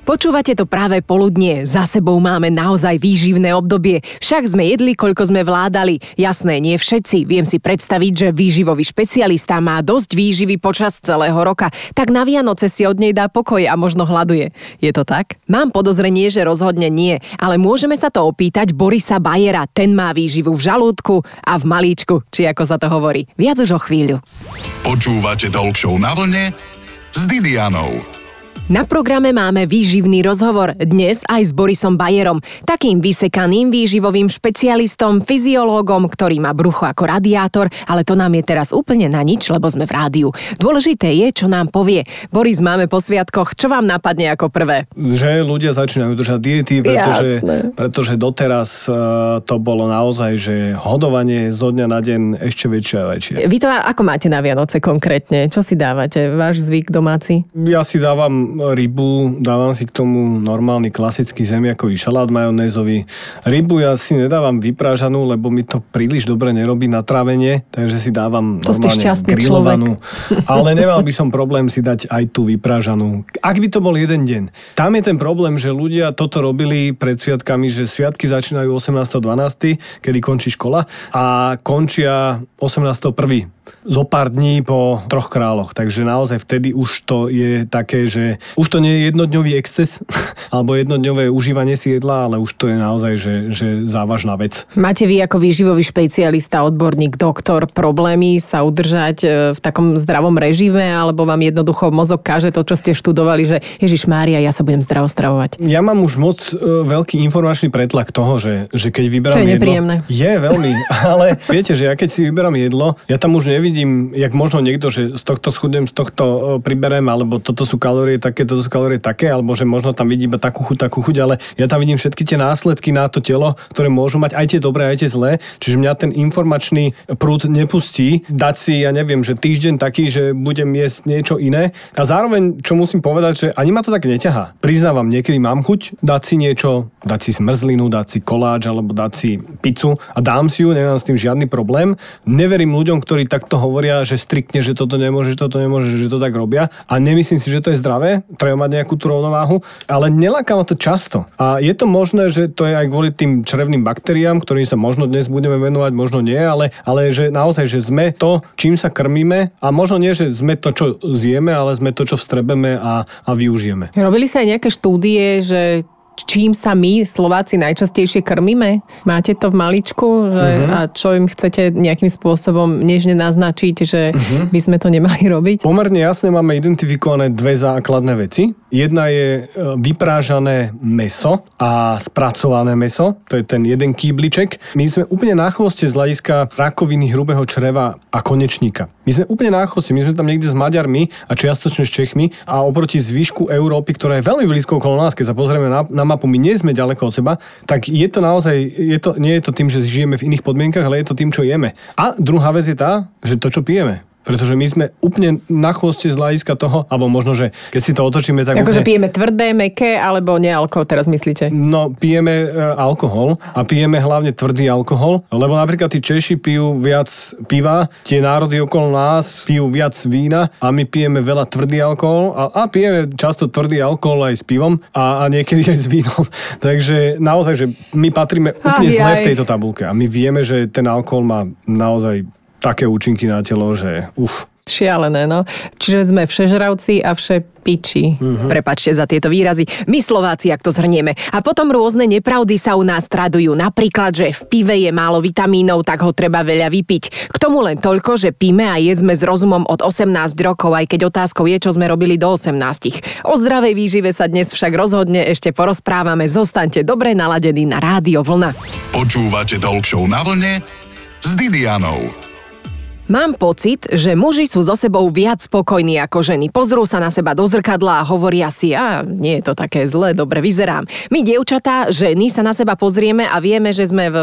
Počúvate to práve poludnie. Za sebou máme naozaj výživné obdobie. Však sme jedli, koľko sme vládali. Jasné, nie všetci. Viem si predstaviť, že výživový špecialista má dosť výživy počas celého roka. Tak na Vianoce si od nej dá pokoj a možno hľaduje. Je to tak? Mám podozrenie, že rozhodne nie. Ale môžeme sa to opýtať Borisa Bajera. Ten má výživu v žalúdku a v malíčku, či ako sa to hovorí. Viac už o chvíľu. Počúvate Talk na vlne s Didianou. Na programe máme výživný rozhovor dnes aj s Borisom Bajerom, takým vysekaným výživovým špecialistom, fyziológom, ktorý má brucho ako radiátor, ale to nám je teraz úplne na nič, lebo sme v rádiu. Dôležité je, čo nám povie. Boris, máme po sviatkoch, čo vám napadne ako prvé? Že ľudia začínajú držať diety, pretože, pretože doteraz uh, to bolo naozaj, že hodovanie zo dňa na deň ešte väčšie a väčšie. Vy to ako máte na Vianoce konkrétne? Čo si dávate? Váš zvyk domáci? Ja si dávam rybu, dávam si k tomu normálny klasický zemiakový šalát majonézový. Rybu ja si nedávam vyprážanú, lebo mi to príliš dobre nerobí na trávenie, takže si dávam to normálne grillovanú. Ale nemal by som problém si dať aj tú vyprážanú. Ak by to bol jeden deň. Tam je ten problém, že ľudia toto robili pred sviatkami, že sviatky začínajú 18.12., kedy končí škola a končia 18.1 zo pár dní po troch kráľoch. Takže naozaj vtedy už to je také, že už to nie je jednodňový exces alebo jednodňové užívanie si jedla, ale už to je naozaj, že, že závažná vec. Máte vy ako výživový špecialista, odborník, doktor problémy sa udržať e, v takom zdravom režime alebo vám jednoducho mozog káže to, čo ste študovali, že Ježiš Mária, ja sa budem zdravo stravovať? Ja mám už moc e, veľký informačný pretlak toho, že, že keď vyberám to je jedlo... Nepríjemné. Je veľmi, ale viete, že ja keď si vyberám jedlo, ja tam už nevidím nevidím, jak možno niekto, že z tohto schudnem, z tohto priberem, alebo toto sú kalórie také, toto sú kalórie také, alebo že možno tam vidím iba takú chuť, takú chuť, ale ja tam vidím všetky tie následky na to telo, ktoré môžu mať aj tie dobré, aj tie zlé. Čiže mňa ten informačný prúd nepustí dať si, ja neviem, že týždeň taký, že budem jesť niečo iné. A zároveň, čo musím povedať, že ani ma to tak neťahá. Priznávam, niekedy mám chuť dať si niečo, dať si smrzlinu, dať si koláč alebo dať si pizzu a dám si ju, nemám s tým žiadny problém. Neverím ľuďom, ktorí takto hovoria, že striktne, že toto nemôže, toto nemôže, že to tak robia. A nemyslím si, že to je zdravé, treba mať nejakú tú rovnováhu, ale neláka to často. A je to možné, že to je aj kvôli tým črevným baktériám, ktorým sa možno dnes budeme venovať, možno nie, ale, ale že naozaj, že sme to, čím sa krmíme a možno nie, že sme to, čo zjeme, ale sme to, čo vstrebeme a, a využijeme. Robili sa aj nejaké štúdie, že čím sa my, Slováci, najčastejšie krmíme? Máte to v maličku? Že, uh-huh. A čo im chcete nejakým spôsobom nežne naznačiť, že uh-huh. by sme to nemali robiť? Pomerne jasne máme identifikované dve základné veci. Jedna je e, vyprážané meso a spracované meso. To je ten jeden kýbliček. My sme úplne na chvoste z hľadiska rakoviny hrubého čreva a konečníka. My sme úplne na chvoste. My sme tam niekde s Maďarmi a čiastočne s Čechmi a oproti zvyšku Európy, ktorá je veľmi blízko okolo nás, keď sa pozrieme na, na mapu, my nie sme ďaleko od seba, tak je to naozaj, je to, nie je to tým, že žijeme v iných podmienkach, ale je to tým, čo jeme. A druhá vec je tá, že to, čo pijeme. Pretože my sme úplne na chvoste z hľadiska toho, alebo možno, že keď si to otočíme, tak... Akože pijeme tvrdé, meké, alebo nealko, teraz myslíte? No, pijeme e, alkohol a pijeme hlavne tvrdý alkohol, lebo napríklad tí Češi pijú viac piva, tie národy okolo nás pijú viac vína a my pijeme veľa tvrdý alkohol a, a pijeme často tvrdý alkohol aj s pivom a, a niekedy aj s vínom. Takže naozaj, že my patríme úplne zle v tejto tabulke a my vieme, že ten alkohol má naozaj také účinky na telo, že uf. Šialené, no. Čiže sme všežravci a vše piči. Uh-huh. Prepačte za tieto výrazy. My Slováci, ak to zhrnieme. A potom rôzne nepravdy sa u nás tradujú. Napríklad, že v pive je málo vitamínov, tak ho treba veľa vypiť. K tomu len toľko, že píme a jedzme s rozumom od 18 rokov, aj keď otázkou je, čo sme robili do 18. O zdravej výžive sa dnes však rozhodne ešte porozprávame. Zostaňte dobre naladení na Rádio Vlna. Počúvate Talk na vlne s Didianou. Mám pocit, že muži sú so sebou viac spokojní ako ženy. Pozrú sa na seba do zrkadla a hovoria si, a nie je to také zlé, dobre vyzerám. My, dievčatá, ženy, sa na seba pozrieme a vieme, že sme v...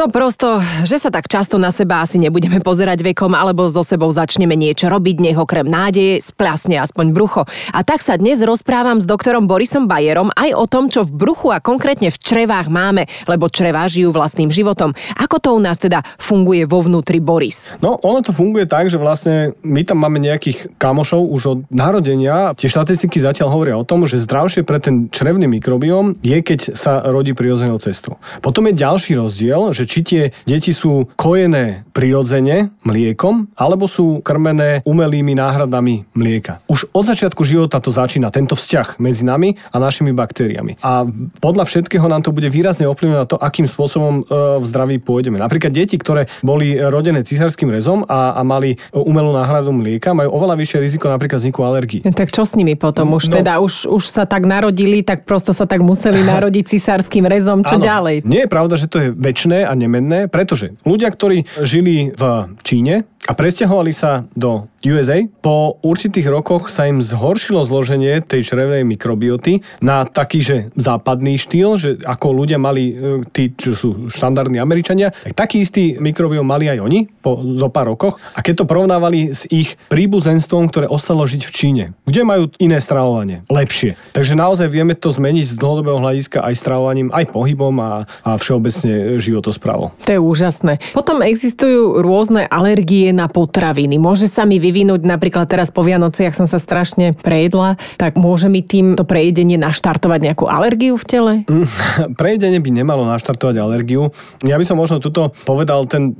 No prosto, že sa tak často na seba asi nebudeme pozerať vekom, alebo so sebou začneme niečo robiť, nech okrem nádeje splasne aspoň brucho. A tak sa dnes rozprávam s doktorom Borisom Bajerom aj o tom, čo v bruchu a konkrétne v črevách máme, lebo črevá žijú vlastným životom. Ako to u nás teda funguje vo vnútri Boris? No, ono to funguje tak, že vlastne my tam máme nejakých kamošov už od narodenia. Tie štatistiky zatiaľ hovoria o tom, že zdravšie pre ten črevný mikrobióm je, keď sa rodí prirodzenou cestou. Potom je ďalší rozdiel, že či tie deti sú kojené prirodzene mliekom, alebo sú krmené umelými náhradami mlieka. Už od začiatku života to začína, tento vzťah medzi nami a našimi baktériami. A podľa všetkého nám to bude výrazne ovplyvňovať to, akým spôsobom e, v zdraví pôjdeme. Napríklad deti, ktoré boli rodené cisárským rezom a, a mali umelú náhradu mlieka, majú oveľa vyššie riziko napríklad vzniku alergii. Tak čo s nimi potom? Už no, teda už, už sa tak narodili, tak prosto sa tak museli narodiť cisárským rezom. Čo áno, ďalej? Nie je pravda, že to je väčšné a nemenné, pretože ľudia, ktorí žili v Číne a presťahovali sa do USA, po určitých rokoch sa im zhoršilo zloženie tej črevnej mikrobioty na taký, že západný štýl, že ako ľudia mali, e, tí, čo sú štandardní Američania, tak taký istý mikrobiom mali aj oni po zo pár rokoch. A keď to porovnávali s ich príbuzenstvom, ktoré ostalo žiť v Číne, kde majú iné stravovanie, lepšie. Takže naozaj vieme to zmeniť z dlhodobého hľadiska aj stravovaním, aj pohybom a, a všeobecne životosprávou. To je úžasné. Potom existujú rôzne alergie na potraviny. Môže sa mi vyvinúť, napríklad teraz po Vianociach som sa strašne prejedla, tak môže mi týmto prejedenie naštartovať nejakú alergiu v tele? Mm, prejedenie by nemalo naštartovať alergiu. Ja by som možno tuto povedal ten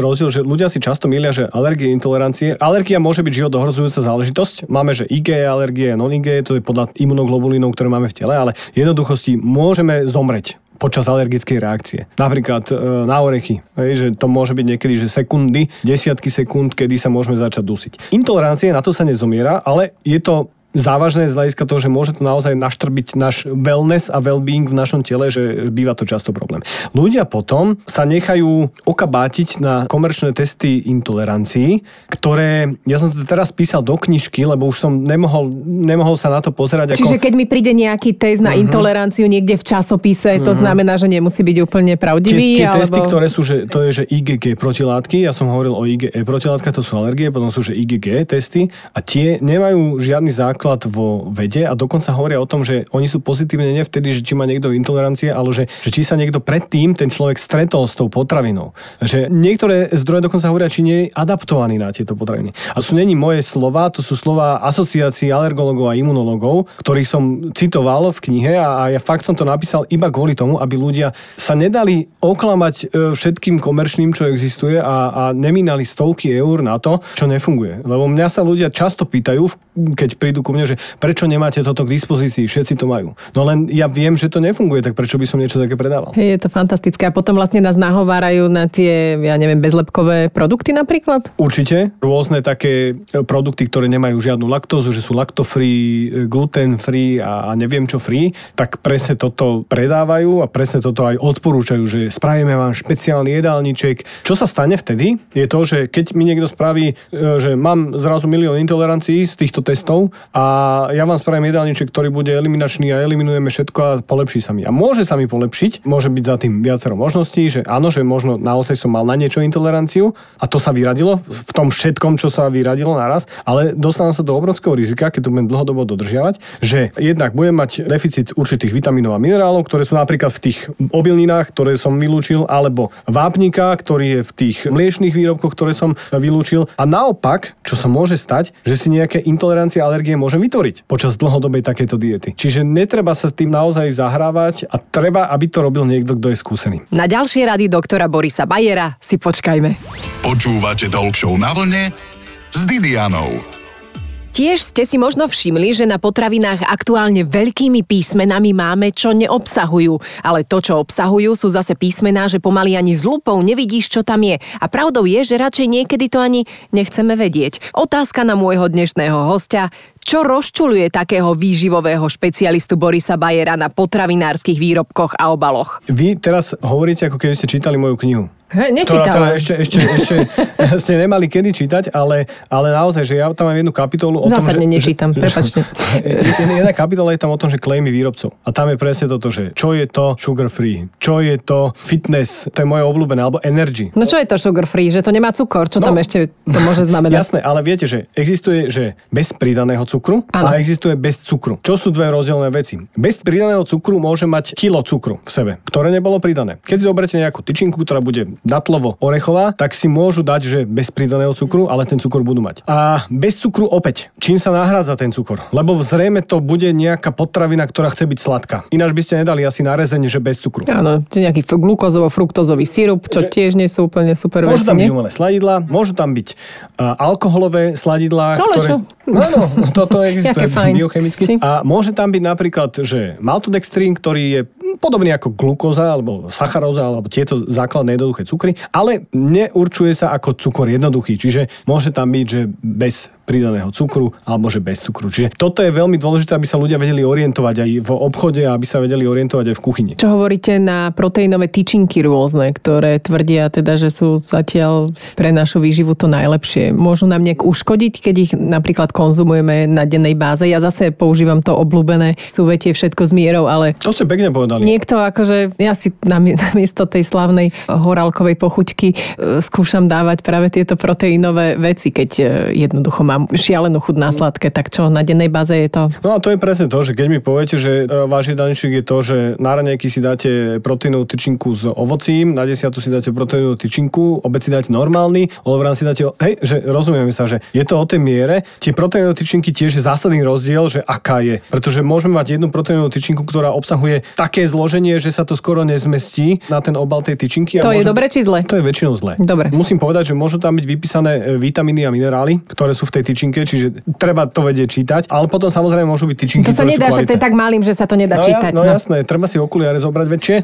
rozdiel, že ľudia si často milia, že alergie, intolerancie. Alergia môže byť život ohrozujúca záležitosť. Máme, že IG alergie, non-IG, to je podľa imunoglobulínov, ktoré máme v tele, ale jednoduchosti môžeme zomreť počas alergickej reakcie. Napríklad e, na orechy, že to môže byť niekedy, že sekundy, desiatky sekúnd, kedy sa môžeme začať dusiť. Intolerancie, na to sa nezomiera, ale je to závažné z hľadiska toho, že môže to naozaj naštrbiť náš wellness a well-being v našom tele, že býva to často problém. Ľudia potom sa nechajú okabátiť na komerčné testy intolerancií, ktoré, ja som to teraz písal do knižky, lebo už som nemohol, nemohol sa na to pozerať. Čiže ako... keď mi príde nejaký test na uh-huh. intoleranciu niekde v časopise, uh-huh. to mhm. znamená, že nemusí byť úplne pravdivý? Tie, tie alebo... testy, ktoré sú, že to je, že IgG protilátky, ja som hovoril o IgE protilátka, to sú alergie, potom sú, že IgG testy a tie nemajú žiadny základ základ vo vede a dokonca hovoria o tom, že oni sú pozitívne nevtedy, že či má niekto intolerancie, ale že, že či sa niekto predtým ten človek stretol s tou potravinou. Že niektoré zdroje dokonca hovoria, či nie je adaptovaný na tieto potraviny. A sú není moje slova, to sú slova asociácií alergologov a imunologov, ktorých som citoval v knihe a, a ja fakt som to napísal iba kvôli tomu, aby ľudia sa nedali oklamať e, všetkým komerčným, čo existuje a, a nemínali stovky eur na to, čo nefunguje. Lebo mňa sa ľudia často pýtajú, keď prídu ku mne, že prečo nemáte toto k dispozícii, všetci to majú. No len ja viem, že to nefunguje, tak prečo by som niečo také predával? Hej, je to fantastické. A potom vlastne nás nahovárajú na tie, ja neviem, bezlepkové produkty napríklad? Určite. Rôzne také e, produkty, ktoré nemajú žiadnu laktózu, že sú laktofree, gluten free a, a neviem čo free, tak presne toto predávajú a presne toto aj odporúčajú, že spravíme vám špeciálny jedálniček. Čo sa stane vtedy, je to, že keď mi niekto spraví, e, že mám zrazu milión intolerancií z týchto testov a a ja vám spravím jedálniček, ktorý bude eliminačný a eliminujeme všetko a polepší sa mi. A môže sa mi polepšiť, môže byť za tým viacero možností, že áno, že možno naozaj som mal na niečo intoleranciu a to sa vyradilo v tom všetkom, čo sa vyradilo naraz, ale dostávam sa do obrovského rizika, keď to budem dlhodobo dodržiavať, že jednak budem mať deficit určitých vitamínov a minerálov, ktoré sú napríklad v tých obilninách, ktoré som vylúčil, alebo vápnika, ktorý je v tých mliečných výrobkoch, ktoré som vylúčil. A naopak, čo sa môže stať, že si nejaké intolerancie, alergie môže môžem vytvoriť počas dlhodobej takéto diety. Čiže netreba sa s tým naozaj zahrávať a treba, aby to robil niekto, kto je skúsený. Na ďalšie rady doktora Borisa Bajera si počkajme. Počúvate Talk na vlne s Didianou. Tiež ste si možno všimli, že na potravinách aktuálne veľkými písmenami máme, čo neobsahujú. Ale to, čo obsahujú, sú zase písmená, že pomaly ani z lupou nevidíš, čo tam je. A pravdou je, že radšej niekedy to ani nechceme vedieť. Otázka na môjho dnešného hostia. Čo rozčuluje takého výživového špecialistu Borisa Bajera na potravinárskych výrobkoch a obaloch? Vy teraz hovoríte, ako keby ste čítali moju knihu. He, nečítala. Ktorá teda ešte, ešte, ešte ste nemali kedy čítať, ale, ale naozaj, že ja tam mám jednu kapitolu o Zásadne tom, že... nečítam, že, prepačte. Jedna kapitola je tam o tom, že klejmy výrobcov. A tam je presne toto, že čo je to sugar free, čo je to fitness, to je moje obľúbené, alebo energy. No čo je to sugar free, že to nemá cukor, čo no, tam ešte to môže znamenať? Jasné, ale viete, že existuje, že bez pridaného cukru ano. a existuje bez cukru. Čo sú dve rozdielne veci? Bez pridaného cukru môže mať kilo cukru v sebe, ktoré nebolo pridané. Keď si zoberiete nejakú tyčinku, ktorá bude datlovo-orechová, tak si môžu dať, že bez pridaného cukru, ale ten cukor budú mať. A bez cukru opäť, čím sa nahrádza ten cukor? Lebo zrejme to bude nejaká potravina, ktorá chce byť sladká. Ináč by ste nedali asi na rezeň, že bez cukru. Áno, nejaký glukózovo-fruktozový sirup, čo že, tiež nie sú úplne super Môžu tam byť umelé sladidla, môžu tam byť uh, alkoholové sladidlá, Ale ktoré... čo? Áno, toto existuje biochemicky. A môže tam byť napríklad, že maltodextrín, ktorý je podobný ako glukóza alebo sacharóza alebo tieto základné jednoduché cukry, ale neurčuje sa ako cukor jednoduchý, čiže môže tam byť, že bez pridaného cukru alebo že bez cukru. Čiže toto je veľmi dôležité, aby sa ľudia vedeli orientovať aj v obchode a aby sa vedeli orientovať aj v kuchyni. Čo hovoríte na proteínové tyčinky rôzne, ktoré tvrdia teda, že sú zatiaľ pre našu výživu to najlepšie. Môžu nám nejak uškodiť, keď ich napríklad konzumujeme na dennej báze. Ja zase používam to obľúbené súvetie všetko s mierou, ale... To ste pekne povedali. Niekto akože, ja si namiesto tej slavnej horálkovej pochuťky e, skúšam dávať práve tieto proteínové veci, keď e, jednoducho mám šialenú chud na sladké, tak čo, na dennej báze je to? No a to je presne to, že keď mi poviete, že e, váš jedálniček je to, že na raňajky si dáte proteínovú tyčinku s ovocím, na desiatu si dáte proteínovú tyčinku, obed si dáte normálny, olovran si dáte, hej, že rozumieme sa, že je to o tej miere. Tie proteínové tyčinky tiež je zásadný rozdiel, že aká je. Pretože môžeme mať jednu proteínovú tyčinku, ktorá obsahuje také zloženie, že sa to skoro nezmestí na ten obal tej tyčinky. To je dobre či zle? To je väčšinou zle. Dobre. Musím povedať, že môžu tam byť vypísané e, vitamíny a minerály, ktoré sú v tej tej tyčinke, čiže treba to vedieť čítať. Ale potom samozrejme môžu byť tyčinky, To sa nedá, že to je tak malým, že sa to nedá no, čítať. Ja, no, no, jasné, treba si okuliare zobrať väčšie.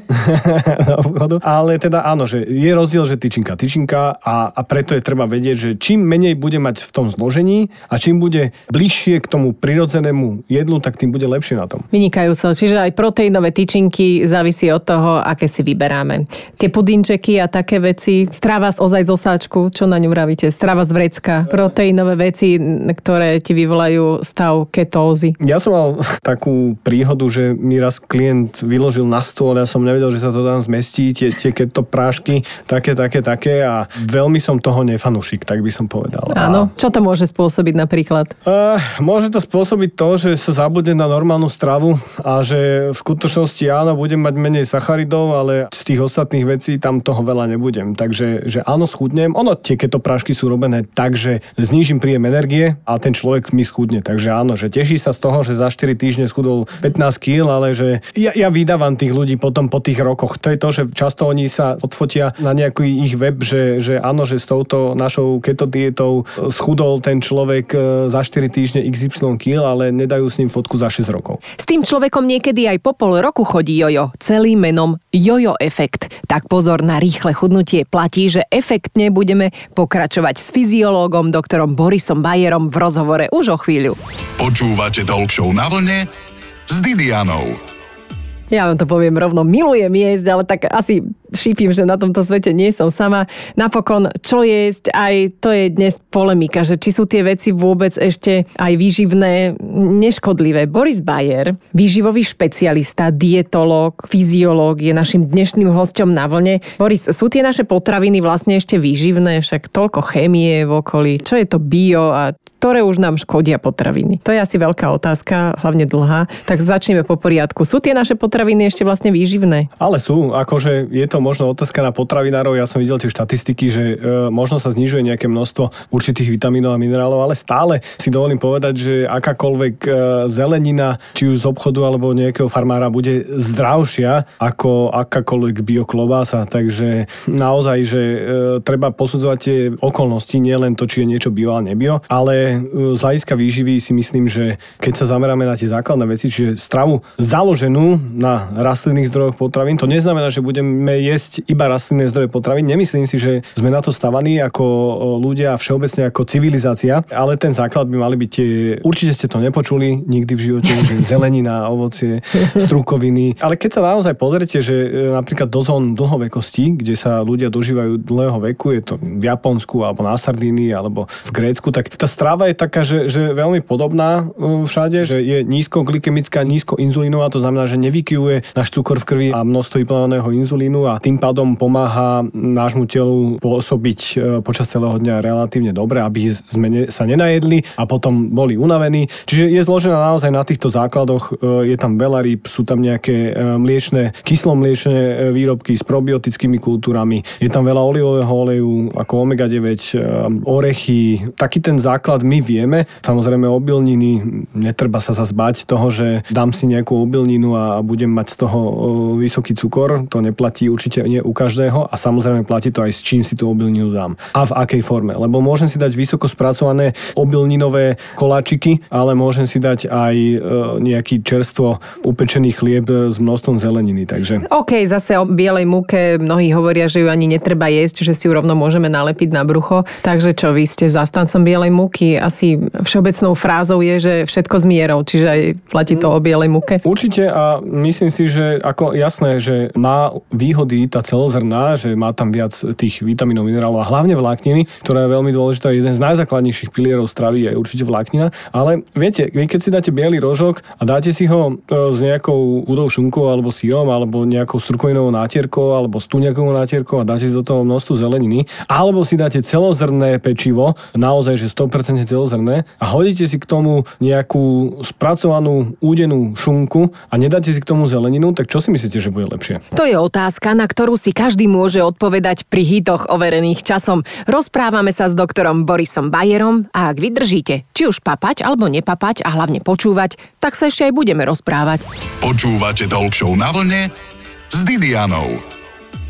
ale teda áno, že je rozdiel, že tyčinka, tyčinka a, a preto je treba vedieť, že čím menej bude mať v tom zložení a čím bude bližšie k tomu prirodzenému jedlu, tak tým bude lepšie na tom. Vynikajúco. Čiže aj proteínové tyčinky závisí od toho, aké si vyberáme. Tie pudinčeky a také veci, strava ozaj z osáčku, čo na ňu vravíte? Strava z vrecka, proteínové veci, ktoré ti vyvolajú stav ketózy? Ja som mal takú príhodu, že mi raz klient vyložil na stôl, ja som nevedel, že sa to tam zmestí, tie, tie keto prášky, také, také, také a veľmi som toho nefanušik, tak by som povedal. Áno, čo to môže spôsobiť napríklad? Uh, môže to spôsobiť to, že sa zabudne na normálnu stravu a že v skutočnosti áno, budem mať menej sacharidov, ale z tých ostatných vecí tam toho veľa nebudem. Takže že áno, schudnem. Ono, tie keto prášky sú robené tak, že znížim príjem energie a ten človek mi schudne. Takže áno, že teší sa z toho, že za 4 týždne schudol 15 kg, ale že ja, ja vydávam tých ľudí potom po tých rokoch. To je to, že často oni sa odfotia na nejaký ich web, že, že áno, že s touto našou keto dietou schudol ten človek e, za 4 týždne XY kg, ale nedajú s ním fotku za 6 rokov. S tým človekom niekedy aj po pol roku chodí jojo, celým menom jojo efekt. Tak pozor na rýchle chudnutie platí, že efektne budeme pokračovať s fyziológom doktorom Borisom Bajerom v rozhovore už o chvíľu. Počúvate Talk na vlne s Didianou. Ja vám to poviem rovno, milujem jesť, ale tak asi šípim, že na tomto svete nie som sama. Napokon, čo jesť, aj to je dnes polemika, že či sú tie veci vôbec ešte aj výživné, neškodlivé. Boris Bayer, výživový špecialista, dietolog, fyziológ, je našim dnešným hostom na vlne. Boris, sú tie naše potraviny vlastne ešte výživné? Však toľko chémie v okolí. Čo je to bio a ktoré už nám škodia potraviny? To je asi veľká otázka, hlavne dlhá. Tak začneme po poriadku. Sú tie naše potraviny ešte vlastne výživné? Ale sú, akože je to to možno otázka na potravinárov. Ja som videl tie štatistiky, že e, možno sa znižuje nejaké množstvo určitých vitamínov a minerálov, ale stále si dovolím povedať, že akákoľvek e, zelenina, či už z obchodu alebo nejakého farmára, bude zdravšia ako akákoľvek bioklobása. Takže naozaj, že e, treba posudzovať tie okolnosti, nie len to, či je niečo bio a nebio, ale z hľadiska výživy si myslím, že keď sa zameráme na tie základné veci, čiže stravu založenú na rastlinných zdrojoch potravín, to neznamená, že budeme jesť iba rastlinné zdroje potravín. Nemyslím si, že sme na to stavaní ako ľudia všeobecne ako civilizácia, ale ten základ by mali byť tie... Určite ste to nepočuli nikdy v živote, že zelenina, ovocie, strukoviny. Ale keď sa naozaj pozrite, že e, napríklad do zón dlhovekosti, kde sa ľudia dožívajú dlhého veku, je to v Japonsku alebo na Sardínii alebo v Grécku, tak tá strava je taká, že, že veľmi podobná e, všade, že je nízko glykemická, nízko inzulínová, to znamená, že nevykyjú aktivuje náš cukor v krvi a množstvo vyplánovaného inzulínu a tým pádom pomáha nášmu telu pôsobiť e, počas celého dňa relatívne dobre, aby sme sa nenajedli a potom boli unavení. Čiže je zložená naozaj na týchto základoch. E, je tam veľa rýb, sú tam nejaké e, mliečne, kyslomliečne výrobky s probiotickými kultúrami. Je tam veľa olivového oleju, ako omega-9, orechy. Taký ten základ my vieme. Samozrejme obilniny, netreba sa zazbať toho, že dám si nejakú obilninu a budem mať z toho vysoký cukor. To neplatí určite nie u každého a samozrejme platí to aj s čím si tú obilninu dám. A v akej forme. Lebo môžem si dať vysoko spracované obilninové koláčiky, ale môžem si dať aj e, nejaký čerstvo upečený chlieb s množstvom zeleniny. Takže... OK, zase o bielej múke mnohí hovoria, že ju ani netreba jesť, že si ju rovno môžeme nalepiť na brucho. Takže čo, vy ste zastancom bielej múky? Asi všeobecnou frázou je, že všetko s mierou, čiže aj platí to o bielej múke. Určite a myslím si, že ako jasné, že má výhody tá celozrná, že má tam viac tých vitamínov, minerálov a hlavne vlákniny, ktorá je veľmi dôležitá. Jeden z najzákladnejších pilierov stravy je určite vláknina. Ale viete, vy keď si dáte biely rožok a dáte si ho e, s nejakou chudou šunkou alebo sírom alebo nejakou strukovinovou nátierkou alebo stúňakovou nátierkou a dáte si do toho množstvo zeleniny, alebo si dáte celozrné pečivo, naozaj že 100% celozrné a hodíte si k tomu nejakú spracovanú údenú šunku a nedáte si k tomu zeleninu, tak čo si myslíte, že bude lepšie? To je otázka, na ktorú si každý môže odpovedať pri hitoch overených časom. Rozprávame sa s doktorom Borisom Bajerom a ak vydržíte, či už papať alebo nepapať a hlavne počúvať, tak sa ešte aj budeme rozprávať. Počúvate Talk na vlne s Didianou.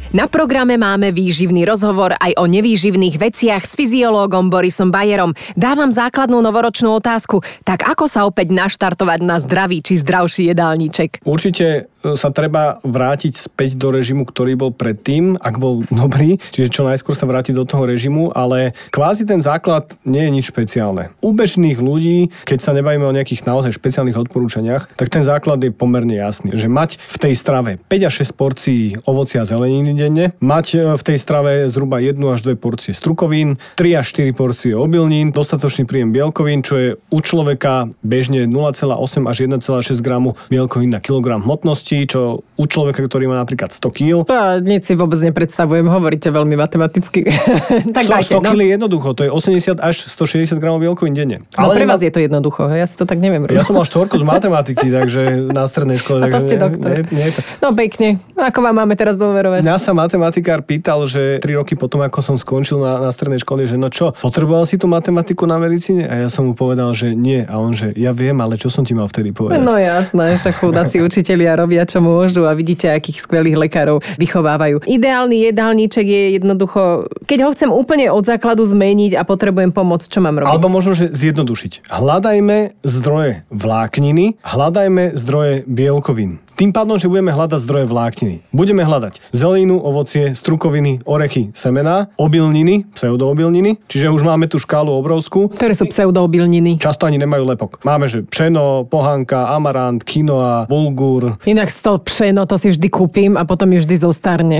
Na programe máme výživný rozhovor aj o nevýživných veciach s fyziológom Borisom Bajerom. Dávam základnú novoročnú otázku. Tak ako sa opäť naštartovať na zdravý či zdravší jedálniček? Určite sa treba vrátiť späť do režimu, ktorý bol predtým, ak bol dobrý, čiže čo najskôr sa vrátiť do toho režimu, ale kvázi ten základ nie je nič špeciálne. U bežných ľudí, keď sa nebavíme o nejakých naozaj špeciálnych odporúčaniach, tak ten základ je pomerne jasný, že mať v tej strave 5 až 6 porcií ovocia a zeleniny denne, mať e, v tej strave zhruba 1 až 2 porcie strukovín, 3 až 4 porcie obilnín, dostatočný príjem bielkovín, čo je u človeka bežne 0,8 až 1,6 gramu bielkovín na kilogram hmotnosti, čo u človeka, ktorý má napríklad 100 kg. Ja nič si vôbec nepredstavujem, hovoríte veľmi matematicky. tak 100, dajte, 100 kg no. je jednoducho, to je 80 až 160 gramov bielkovín denne. No Ale pre vás je to jednoducho, ja si to tak neviem. Ja som mal štvorku z matematiky, takže na strednej škole. A to ste doktor. Nie, nie, to... No pekne, ako vám máme teraz dôverovať? Mňa sa matematikár pýtal, že 3 roky potom, ako som skončil na, na strednej škole, že no čo, potreboval si tú matematiku na medicíne? A ja som mu povedal, že nie. A on, že ja viem, ale čo som ti mal vtedy povedať? No jasné, že chudáci učitelia robia, čo môžu a vidíte, akých skvelých lekárov vychovávajú. Ideálny jedálniček je jednoducho, keď ho chcem úplne od základu zmeniť a potrebujem pomoc, čo mám robiť? Alebo možno, že zjednodušiť. Hľadajme zdroje vlákniny, hľadajme zdroje bielkovín. Tým pádom, že budeme hľadať zdroje vlákniny. Budeme hľadať zeleninu, ovocie, strukoviny, orechy, semená, obilniny, pseudoobilniny, čiže už máme tú škálu obrovskú. Ktoré sú pseudoobilniny? Často ani nemajú lepok. Máme, že pšeno, pohanka, amarant, quinoa, bulgur. Inak to pšeno, to si vždy kúpim a potom mi vždy zostarne.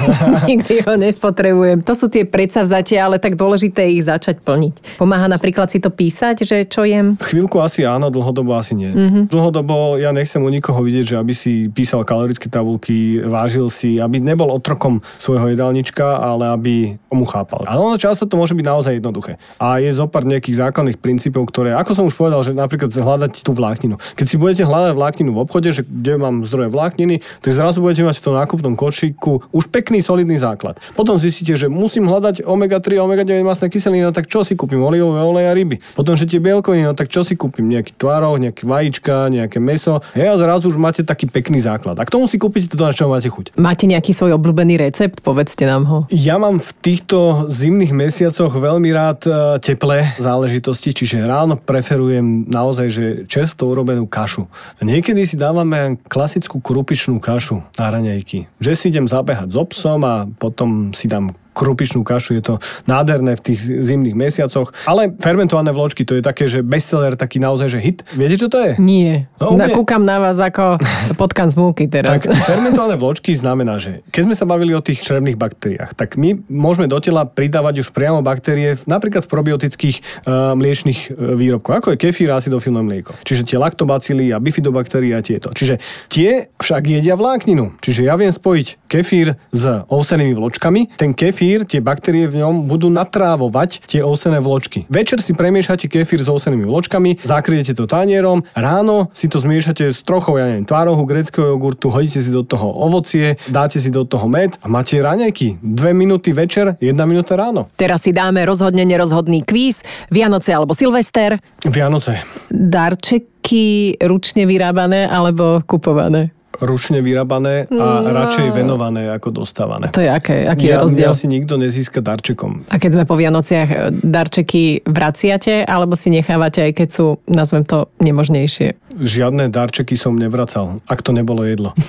Nikdy ho nespotrebujem. To sú tie predsavzatia, ale tak dôležité je ich začať plniť. Pomáha napríklad si to písať, že čo jem? Chvíľku asi áno, dlhodobo asi nie. Mm-hmm. Dlhodobo ja nechcem u nikoho vidieť, že aby si písal kalorické tabulky, vážil si, aby nebol otrokom svojho jedálnička, ale aby mu chápal. Ale ono často to môže byť naozaj jednoduché. A je zopár nejakých základných princípov, ktoré, ako som už povedal, že napríklad hľadať tú vlákninu. Keď si budete hľadať vlákninu v obchode, že kde mám zdroje vlákniny, tak zrazu budete mať v tom nákupnom košíku už pekný solidný základ. Potom zistíte, že musím hľadať omega-3 omega-9 masné kyseliny, no tak čo si kúpim? Olivové oleje a ryby. Potom, že tie bielkoviny, no tak čo si kúpim? Nejaký tvarok, nejaké vajíčka, nejaké meso. Hej, a zrazu už máte taký pekný základ. A k tomu si kúpite to, na čo máte chuť. Máte nejaký svoj obľúbený recept? Povedzte nám ho. Ja mám v týchto zimných mesiacoch veľmi rád e, teplé záležitosti, čiže ráno preferujem naozaj, že čerstvo urobenú kašu. Niekedy si dávame klasickú krupičnú kašu na raňajky. Že si idem zabehať s obsom a potom si dám krupičnú kašu, je to nádherné v tých zimných mesiacoch. Ale fermentované vločky, to je také, že bestseller, taký naozaj, že hit. Viete, čo to je? Nie. No, kúkam na vás ako potkan z múky teraz. Tak fermentované vločky znamená, že keď sme sa bavili o tých črevných baktériách, tak my môžeme do tela pridávať už priamo baktérie napríklad v probiotických uh, mliečných uh, výrobkoch, ako je kefír a acidofilné mlieko. Čiže tie laktobacily a bifidobaktérie a tieto. Čiže tie však jedia vlákninu. Čiže ja viem spojiť kefír s ovsenými vločkami. Ten kefír, tie baktérie v ňom budú natrávovať tie ovsené vločky. Večer si premiešate kefír s ovsenými vločkami, zakriete to tanierom, ráno si to zmiešate s trochou, ja neviem, tvárohu, greckého jogurtu, hodíte si do toho ovocie, dáte si do toho med a máte raňajky. Dve minúty večer, jedna minúta ráno. Teraz si dáme rozhodne nerozhodný kvíz, Vianoce alebo Silvester, Vianoce. darčeky ručne vyrábané alebo kupované. Ručne vyrábané a No. radšej venované ako dostávané. To je aké, aký ja, je rozdiel? Mňa si nikto nezíska darčekom. A keď sme po Vianociach, e, darčeky vraciate, alebo si nechávate, aj keď sú, nazvem to, nemožnejšie? Žiadne darčeky som nevracal, ak to nebolo jedlo.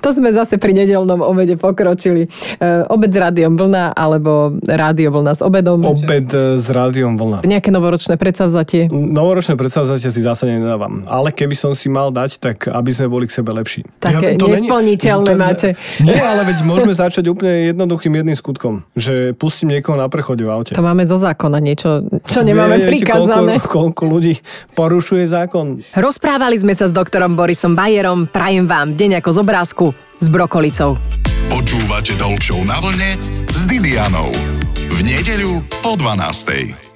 To sme zase pri nedelnom obede pokročili. E, obed s rádiom vlna, alebo rádio vlna s obedom. Obed e, s rádiom vlna. Nejaké novoročné predsavzatie. Novoročné predsavzatia si zase nedávam. Ale keby som si mal dať, tak aby sme boli k sebe lepší. Také to není- nesplniteľné máte. Nie, ale veď môžeme začať úplne jednoduchým jedným skutkom. Že pustím niekoho na prechode v aute. To máme zo zákona niečo, čo nemáme Viete, prikázané. Koľko, koľko ľudí porušuje zákon. Rozprávali sme sa s doktorom Borisom Bajerom. Prajem vám deň ako z obrázku s brokolicou. Počúvate Show na vlne s Didianou. V nedeľu po 12.